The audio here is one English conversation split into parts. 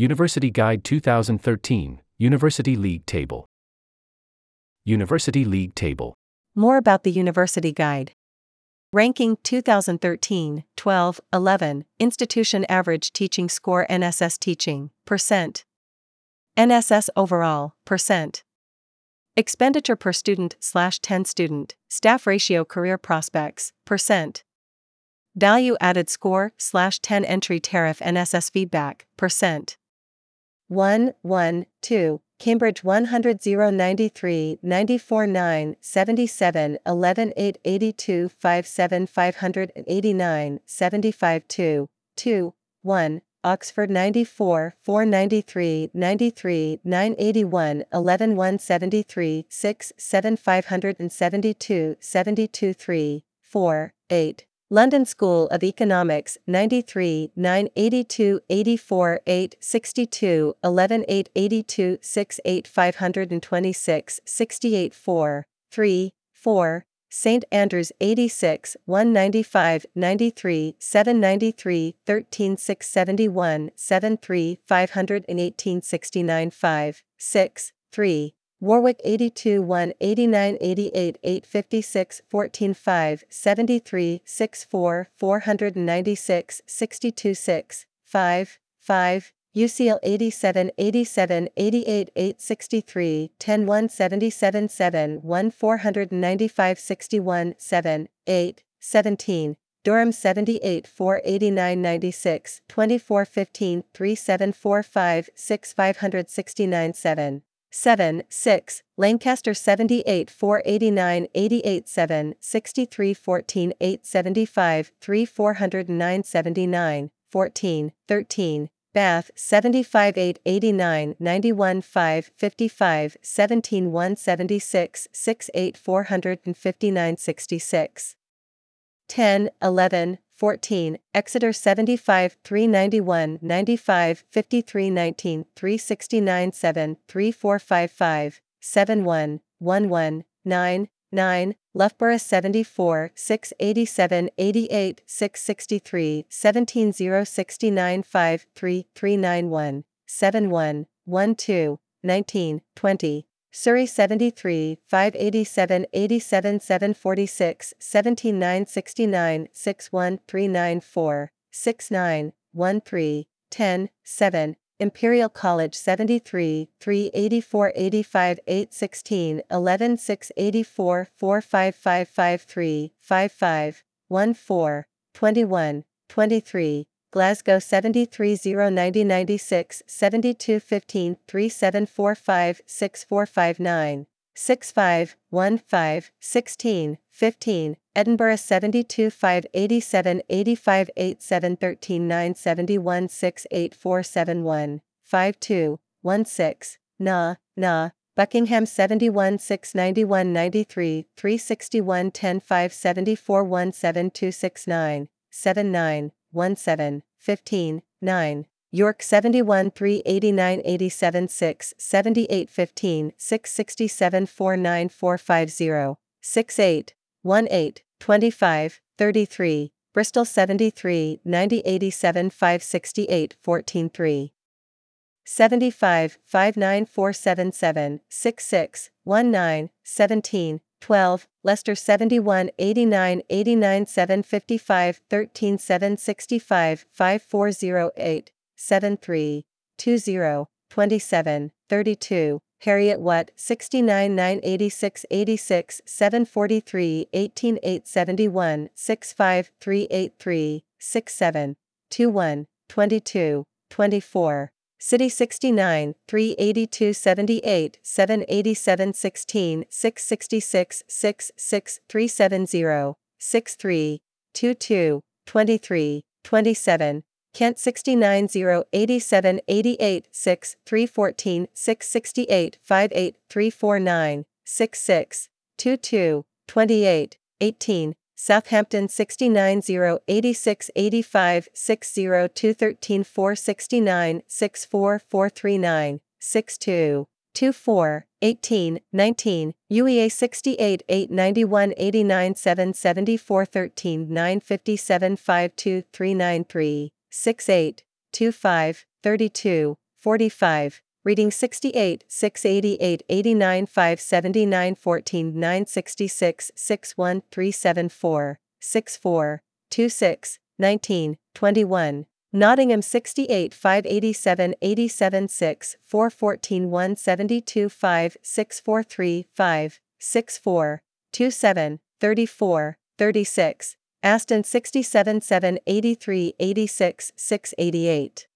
University Guide 2013, University League Table. University League Table. More about the University Guide. Ranking 2013, 12, 11, Institution Average Teaching Score NSS Teaching, percent. NSS Overall, percent. Expenditure per student slash 10 student, staff ratio career prospects, percent. Value added score slash 10 entry tariff NSS feedback, percent. 1, 1, 2, Cambridge 100 093 94 9 77 11 8 82 57 589 75 2 2 1 Oxford 94 493 93 981 11 173 6 7 572 72 3 4 8 London School of Economics 93 982 84 8 62 11 8 82 6 8 526 68 4 3 4 St Andrews 86 195 93 793 13 671 73 518 69 5 6 3 Warwick 82 1 89 88 856 14 5 73 64 496 62 6 5 5 UCL 87 87 88 863 10 1 77 7 1 495 61 7 8 17 Durham 78 489 96 24 15 3745 6 569 7 7, 6, Lancaster 78 489 88 7, 63 14 875 3 409 79, 14, 13, Bath 75 8 89 91 5 55 17 176 6 8 459 66. 10, 11, 14, Exeter 75 391 95 53 19 369 7 3455 71 11 9 9, Loughborough 74 687 88 663 17 069 5 3 391 71 12 19 20 Surrey 73, 587, 87, 746, 17, 969, 61, 394, 69, 13, 10, 7, Imperial College 73, 384, 85, 816, 11, 684, 45553, 55, 14, 21, 23, Glasgow 73 090 96 72 15 3745 6459 65 15 16 15 Edinburgh 72 587 85 87 13 971 68471 52 16 Na Na Buckingham 71 691 93 361 10 574 17269 79 17, 15, 9. York 71 389 87 6 78 15 667 49 450 68 18 25 33 Bristol 73 90 87 568 14 3 75 59477 66 19 17 12, Leicester 71 89 89 755 13 765 5408 73 20 27 32 Heriot-Watt 69 986 86 743 18 871 65 383 67 21 22 24 City 69, 382 78, 787 16, 666 6 6 370, 63, 22, 23, 27, Kent 69 0 87 88 6 314 668 58 349, 66, 22, 28, 18, Southampton 69 0 86 85 60 213 469 64 439 62 24 18 19 UEA 68 8 91 89 7 74 13 9 57 52 393 68 25 32 45, reading 68, 688, 89, 579, 14, 966, 61, 374, 64, 26, 19, 21. Nottingham 68 587 87 6 414 172 5 643 5 64 27 34 36 Aston 67 7 83 86 688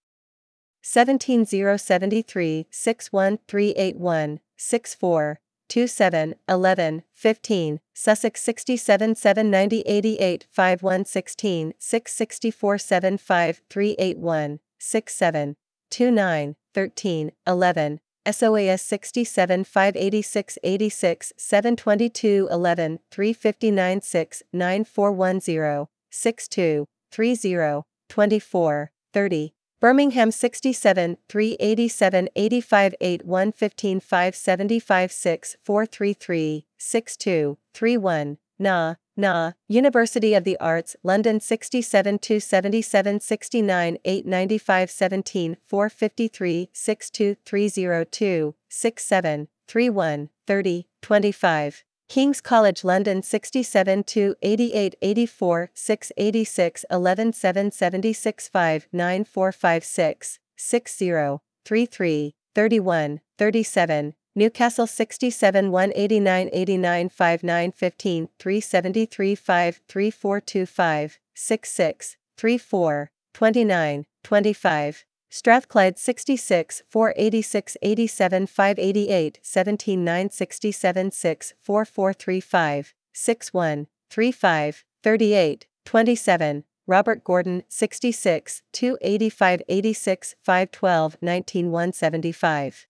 17073 61381 64 27 11 15 Sussex 67 790 88 51 16 664 75 381 67 29 13 11 SOAS 67 586 86 722 11 359 6 9410 62 30 24 30 Birmingham 67 387 85 81 15 575 6 433 62 31 Na, Na, University of the Arts, London 67 277 69 895 17 453 62 302 67 31 30 25. King's College London 67 2 88 84 686 11 7 76 5 9 4 5 6 60 33 31 37 Newcastle 67 189 89 59 15 373 5 3425 66 34 29 25 Strathclyde 66 486 87 588 17 967 6 4435 61 35 38 27 Robert Gordon 66 285 86 512 19 175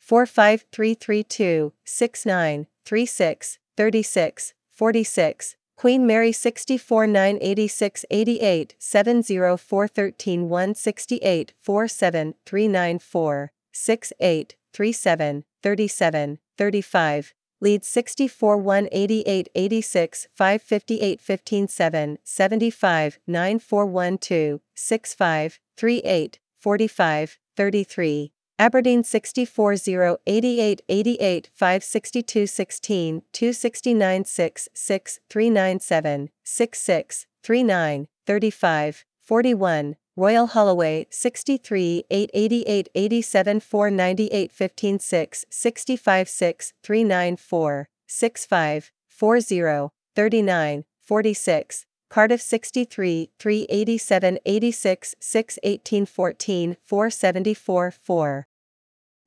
45332 69 36 36 46 Queen Mary 64 986 88 70413 168 47 394 68 37 37 35 Leeds 64 188 86 558 15 7 75 9412 65 38 45 33 Aberdeen 64 0 88 88 562 16 269 6 6 397 66 39 35 41 Royal Holloway 63 888 87 498 15 6 65 6 394 65 40 39 46 Cardiff 63, 387 86 6 18 14 474 4.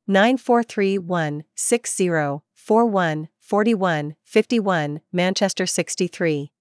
9431 60 41 41 51 Manchester 63.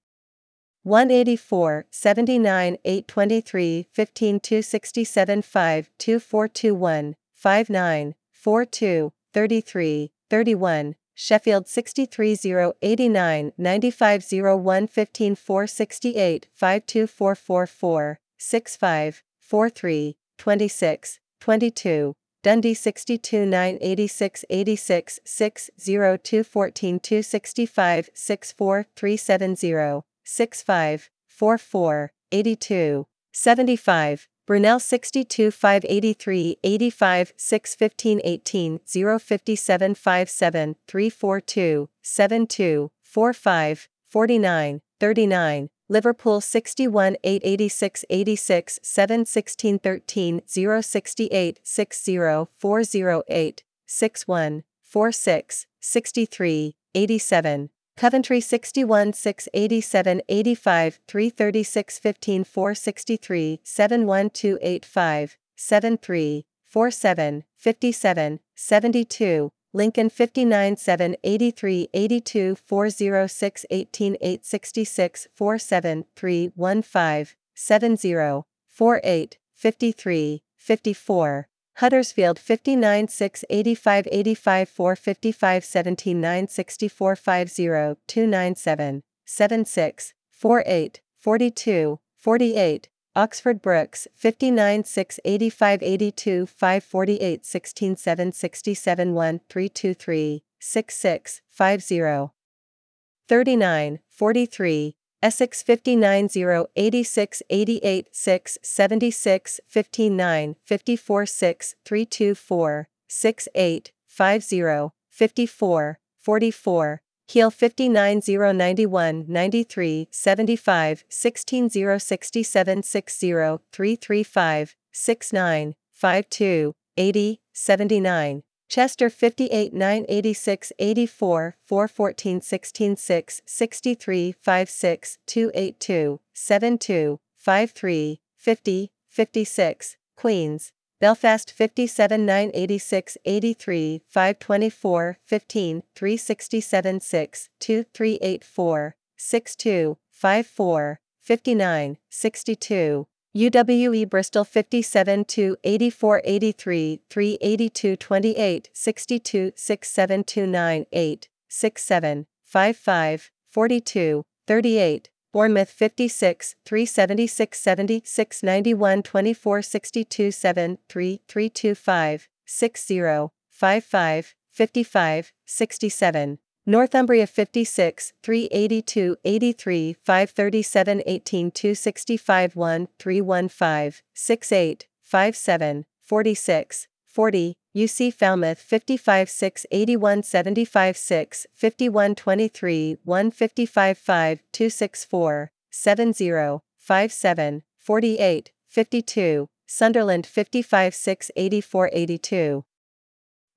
184 79 823 15 267 5 2421 59 42 33 31 Sheffield 63089 9501 15 468 52444 65 43 26 22 Dundee 62 986 86 6 02 14 265 64 370 65 44 82 75 Brunel 62 583 85 6 15 18 0 57 57 342 72 45 49 39 Liverpool 61 886 86 7 16 13 0 68 60 408 61 46 63 87 Coventry 61 687 85 336 15 463 71285 73 47 57 72 Lincoln 59 7 83 82 406 18 866 47 3 15 70 48 53 54 Huddersfield 59 6 85 85 4 55 17 9 64 50 297 76 48 42 48 Oxford Brookes 59 6 85 82 5 48 16 7 67 1 323 66 50 39 43 Essex 59 0 86 88 6 76 15 9 54 6 324 6 8 50 54 44 Keele 59 0 91 93 75 16 0 67 60 335 69 52 80 79 Chester 58 986 84 414 16 6 63 56 282 72 53 50 56 Queens Belfast 57 986 83 524 15 367 6 2384 62 54 59 62 UWE Bristol 57 2 84 83 382 28 62 6729 8 67 55 42 38 Bournemouth 56 376 70 691 24 62 7 3 325 60 55 55 67 Northumbria 56, 382, 83, 537, 18, 265, 1, 315, 68, 57, 46, 40, UC Falmouth 55, 6, 81, 75, 6, 51, 23, 155, 5, 264, 70, 57, 48, 52, Sunderland 55, 6, 84, 82.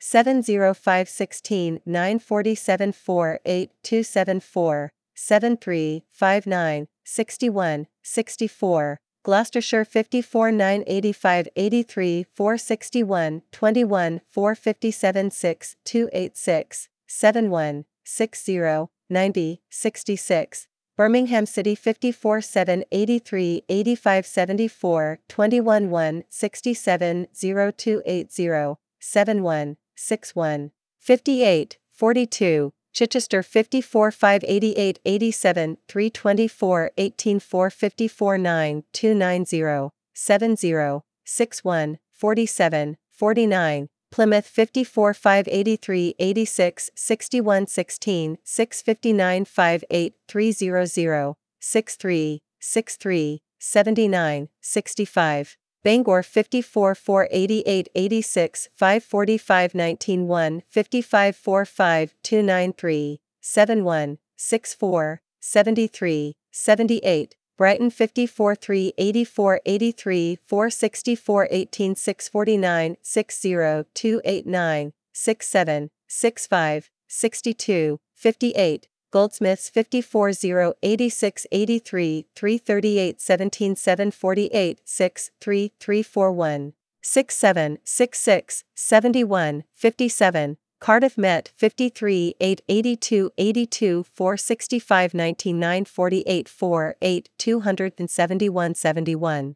70516 947 4 8 274 73 59 61 64 Gloucestershire 54 985 83 461 21 457 6 286 71 60 90 66 Birmingham City 54 7 83 85 74 21 1 67 0280 71 61, 58, 42, Chichester 54 588 87 324 18 4 54 9 290 70 61 47 49 Plymouth 54 583 86 61 16 659 58 300 63 63 79 65 Bangor 54 488 86 545 19 1 55 45 293 71 64 73 78 Brighton 54 3 84 83 464 18 649 60 289 67 65 62 58 Goldsmiths 54 0 86 83 338 17 748 6 3 341 67 66 71 57 Cardiff Met 53 8 82 82 465 19 9 48 4 8 271 71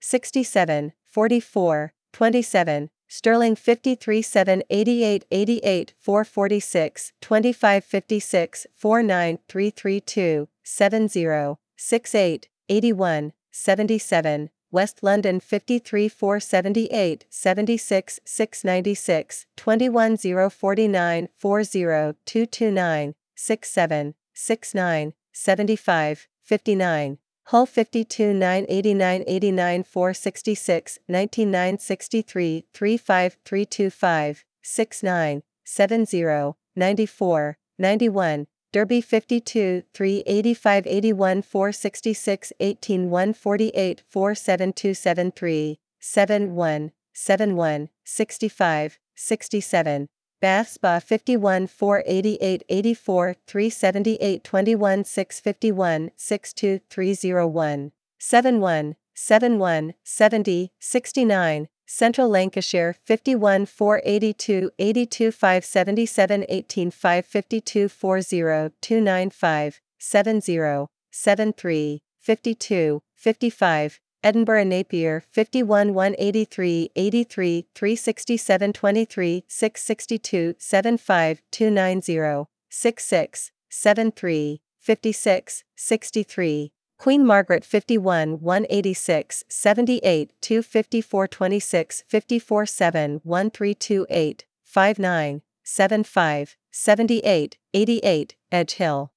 67 44 27 Stirling 53 7 88 88 446 25 56 49 332 70 68 81 77 West London 53 478 76 696 21 049 40 229 67 69 75 59 Hull 52 989 89 466 19 963 35 325 69 70 94 91 Derby 52 385 81 466 18 148 47273 71 71 65 67 Bath Spa 51 488 84 378 21 651 62 301 71 71 70 69 Central Lancashire 51 482 82 577 18 552 40 295 70 73 52 55 Edinburgh Napier 51 183 83 367 23 662 75 290 66 73 56 63 Queen Margaret 51 186 78 254 26 54 7 1328 59 75 78 88 Edge Hill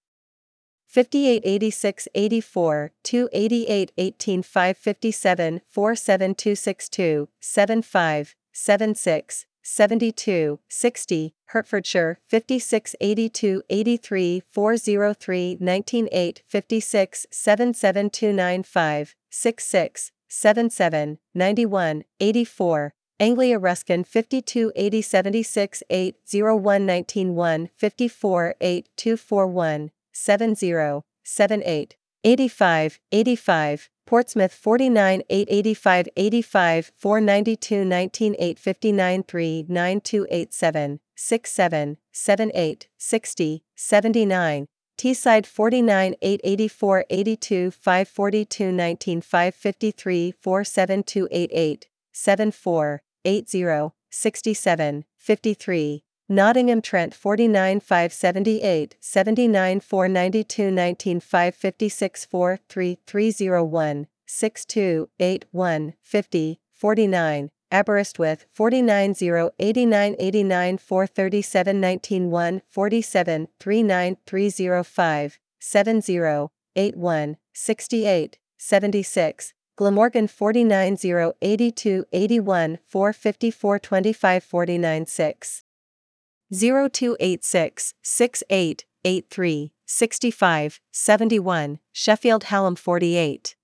5886 84, 288 18 557 47262, 75, 76, 72, 60, Hertfordshire, 5682 83 403 198 56 77295, 66, 77, 91, 84, Anglia Ruskin 52 80 76 8 01 19 1 54 8 241 70, 78, 85, 85, Portsmouth 49 885 85 492 19 859 3 9287 67 78 60 79 Teesside 49 884 82 542 19 553 47288 74 80 67 53 Nottingham Trent 49 578 79 492 19 556 4 3 301 62 81 50 49 Aberystwyth 49 0 89 89 437 19 1 47 39 305 70 81 68 76 Glamorgan 49 0 82 81 454 25 49 6 0286 68 83 65 71 Sheffield Hallam 48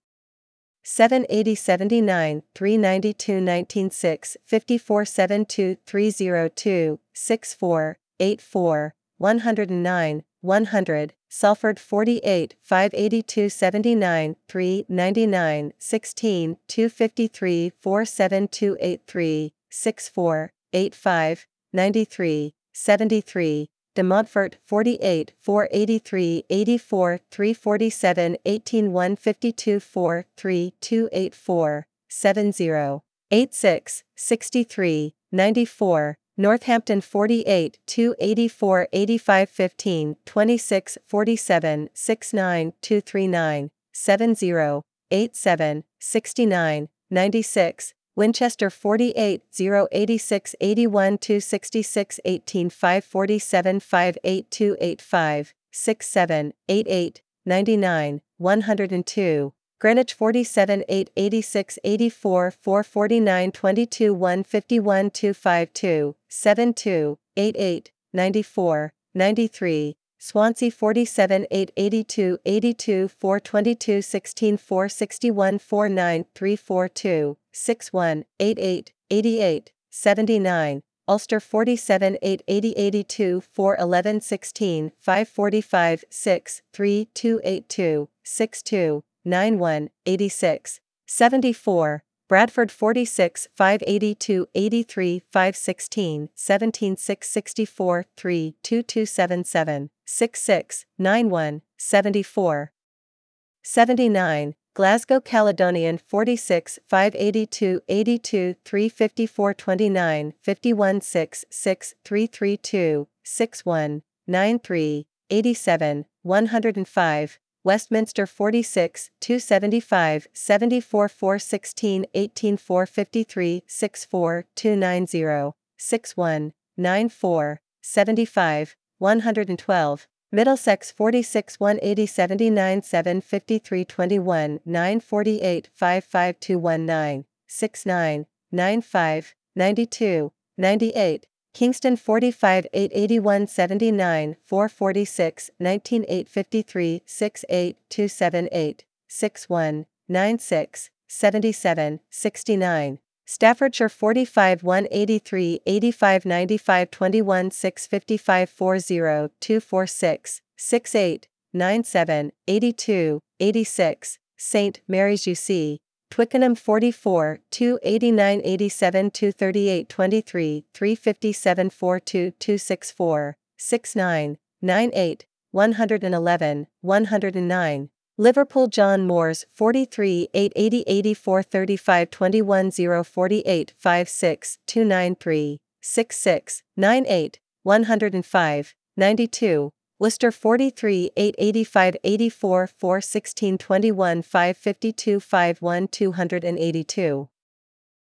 780 79 392 19 6 54 72 302 64 84 109 100 Salford 48 582 79 399 16 253 47283 64 85 93 73, De Montfort 48 483 84 347 18 152 4 3 284 70 86 63 94 Northampton 48 284 85 15 26 47 69 239 70 87 69 96 Winchester 48 086 81 266 18 547 58285 67 88 99 102 Greenwich 47 886 84 449 22 151 252 72 88 94 93 Swansea 47 882 82 422 16 461 49 342 61 88 88 79 Ulster 47 880 82 411 16 545 6 3 282 62 91 86 74 Bradford 46 582 83 516 17 664 3 2277 66 91 74 79 Glasgow Caledonian 46 582 82 354 29 51 6 6 332 61 93 87 105 Westminster 46, 275, 74 416 18 453 64 290, 61, 94, 75, 112. Middlesex 46 180 79 753 21 948 55219 69 95 92 98 Kingston 45 881 79 446 19 853 68 278 61 96 77 69 Staffordshire 45 183 85 95 21 655 40 246 68 97 82 86 St. Mary's UC Twickenham 44, 289 87 238 23 357 42 264 69 98 111 109 Liverpool John Moores 43 880 84 35 21 048 56 293 66 98 105 92 Worcester 43 885 84 4 16 21 552 51 282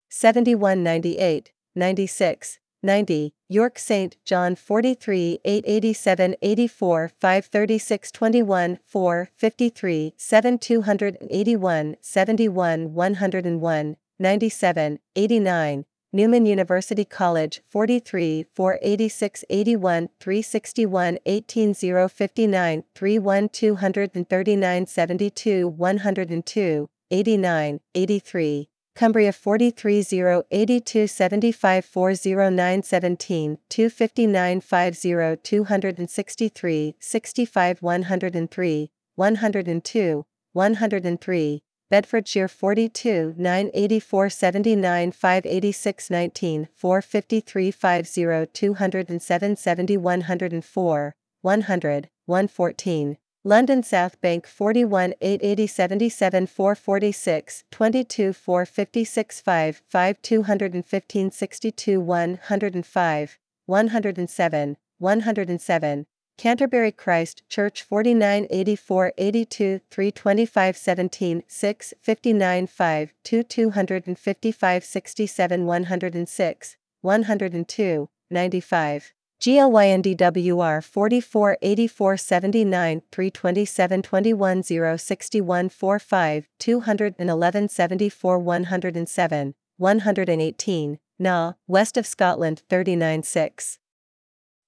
71 98 96 90 York St. John 43 887 84 536 21 4 53 7 281 71 101 97 89 Newman University College 43 486 81 361 18 059 31 239 72 102 89 83 Cumbria 43 0 82 75 409 17 259 50 263 65 103 102 103 Bedfordshire 42 984 79 586 19 453 50 207 70 104 100 114 London South Bank 41 880 77 446 22 456 5 5 215 62 105 107 107 Canterbury Christ Church 49 84 82 325 17 6 59 5 2 255 67 106 102 95 GLYNDWR 44 84 79 327 21 0 61 45 211 74 107 118 Na, West of Scotland 39 6.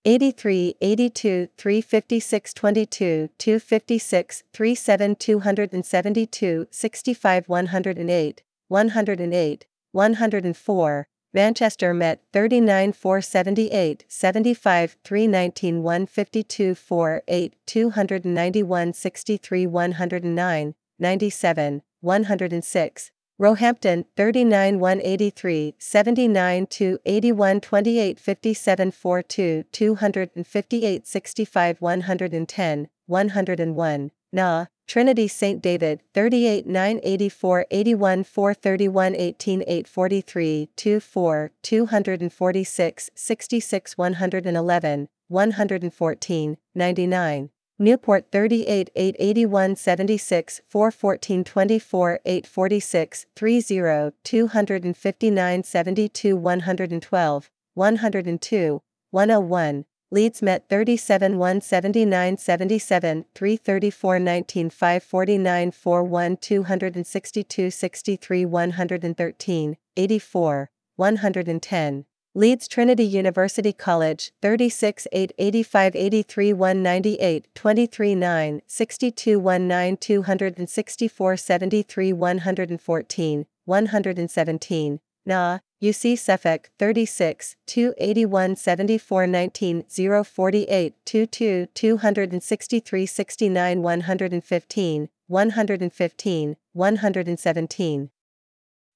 83 82 356 22 256 37 272 65 108 108 104 Manchester Met 39 478 75 319 152 4 8 291 63 109 97 106 Roehampton 39 183 79 2 81 28 57 42 258 65 110 101 Na Trinity St. David, 38 984 81 431 18 843 24 246 66 111 114 99. Newport 38 881 76 414 24 846 30 259 72 112 102 101 Leeds Met 37 179 77 334 19 549 41 262 63 113 84 110 Leeds Trinity University College 36 8 85 83 198 23 9 62 19 264 73 114 117 Na UC Suffolk 36, 281 74 19 048 22 263 69 115 115 117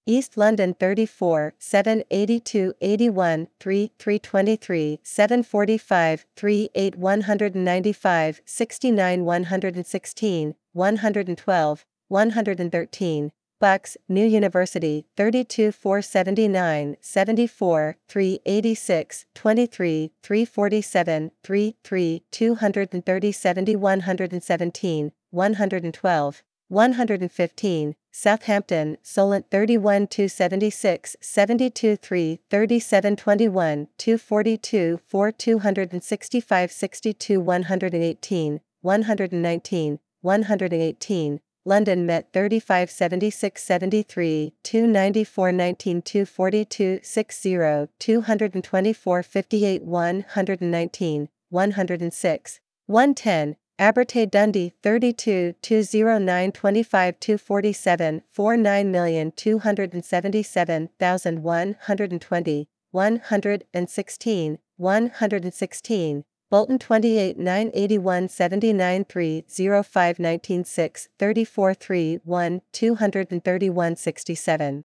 East London 34 782 81 3 323 745 3 8 195 69 116 112 113 Bucks, New University, 32 479, 74, 386, 23, 347, 3, 3, 230 70 117, 112, 115, Southampton, Solent 31 276, 72 3, 37 21, 242 4 265 62 118, 119, 118, London Met 35 76 73 294 19 242 60 224 58 119 106 110 Abertay Dundee 32 209 25 247 49 277 120 116 116 Bolton 28 981 79 3 05 19 6 34 3 1 231 67.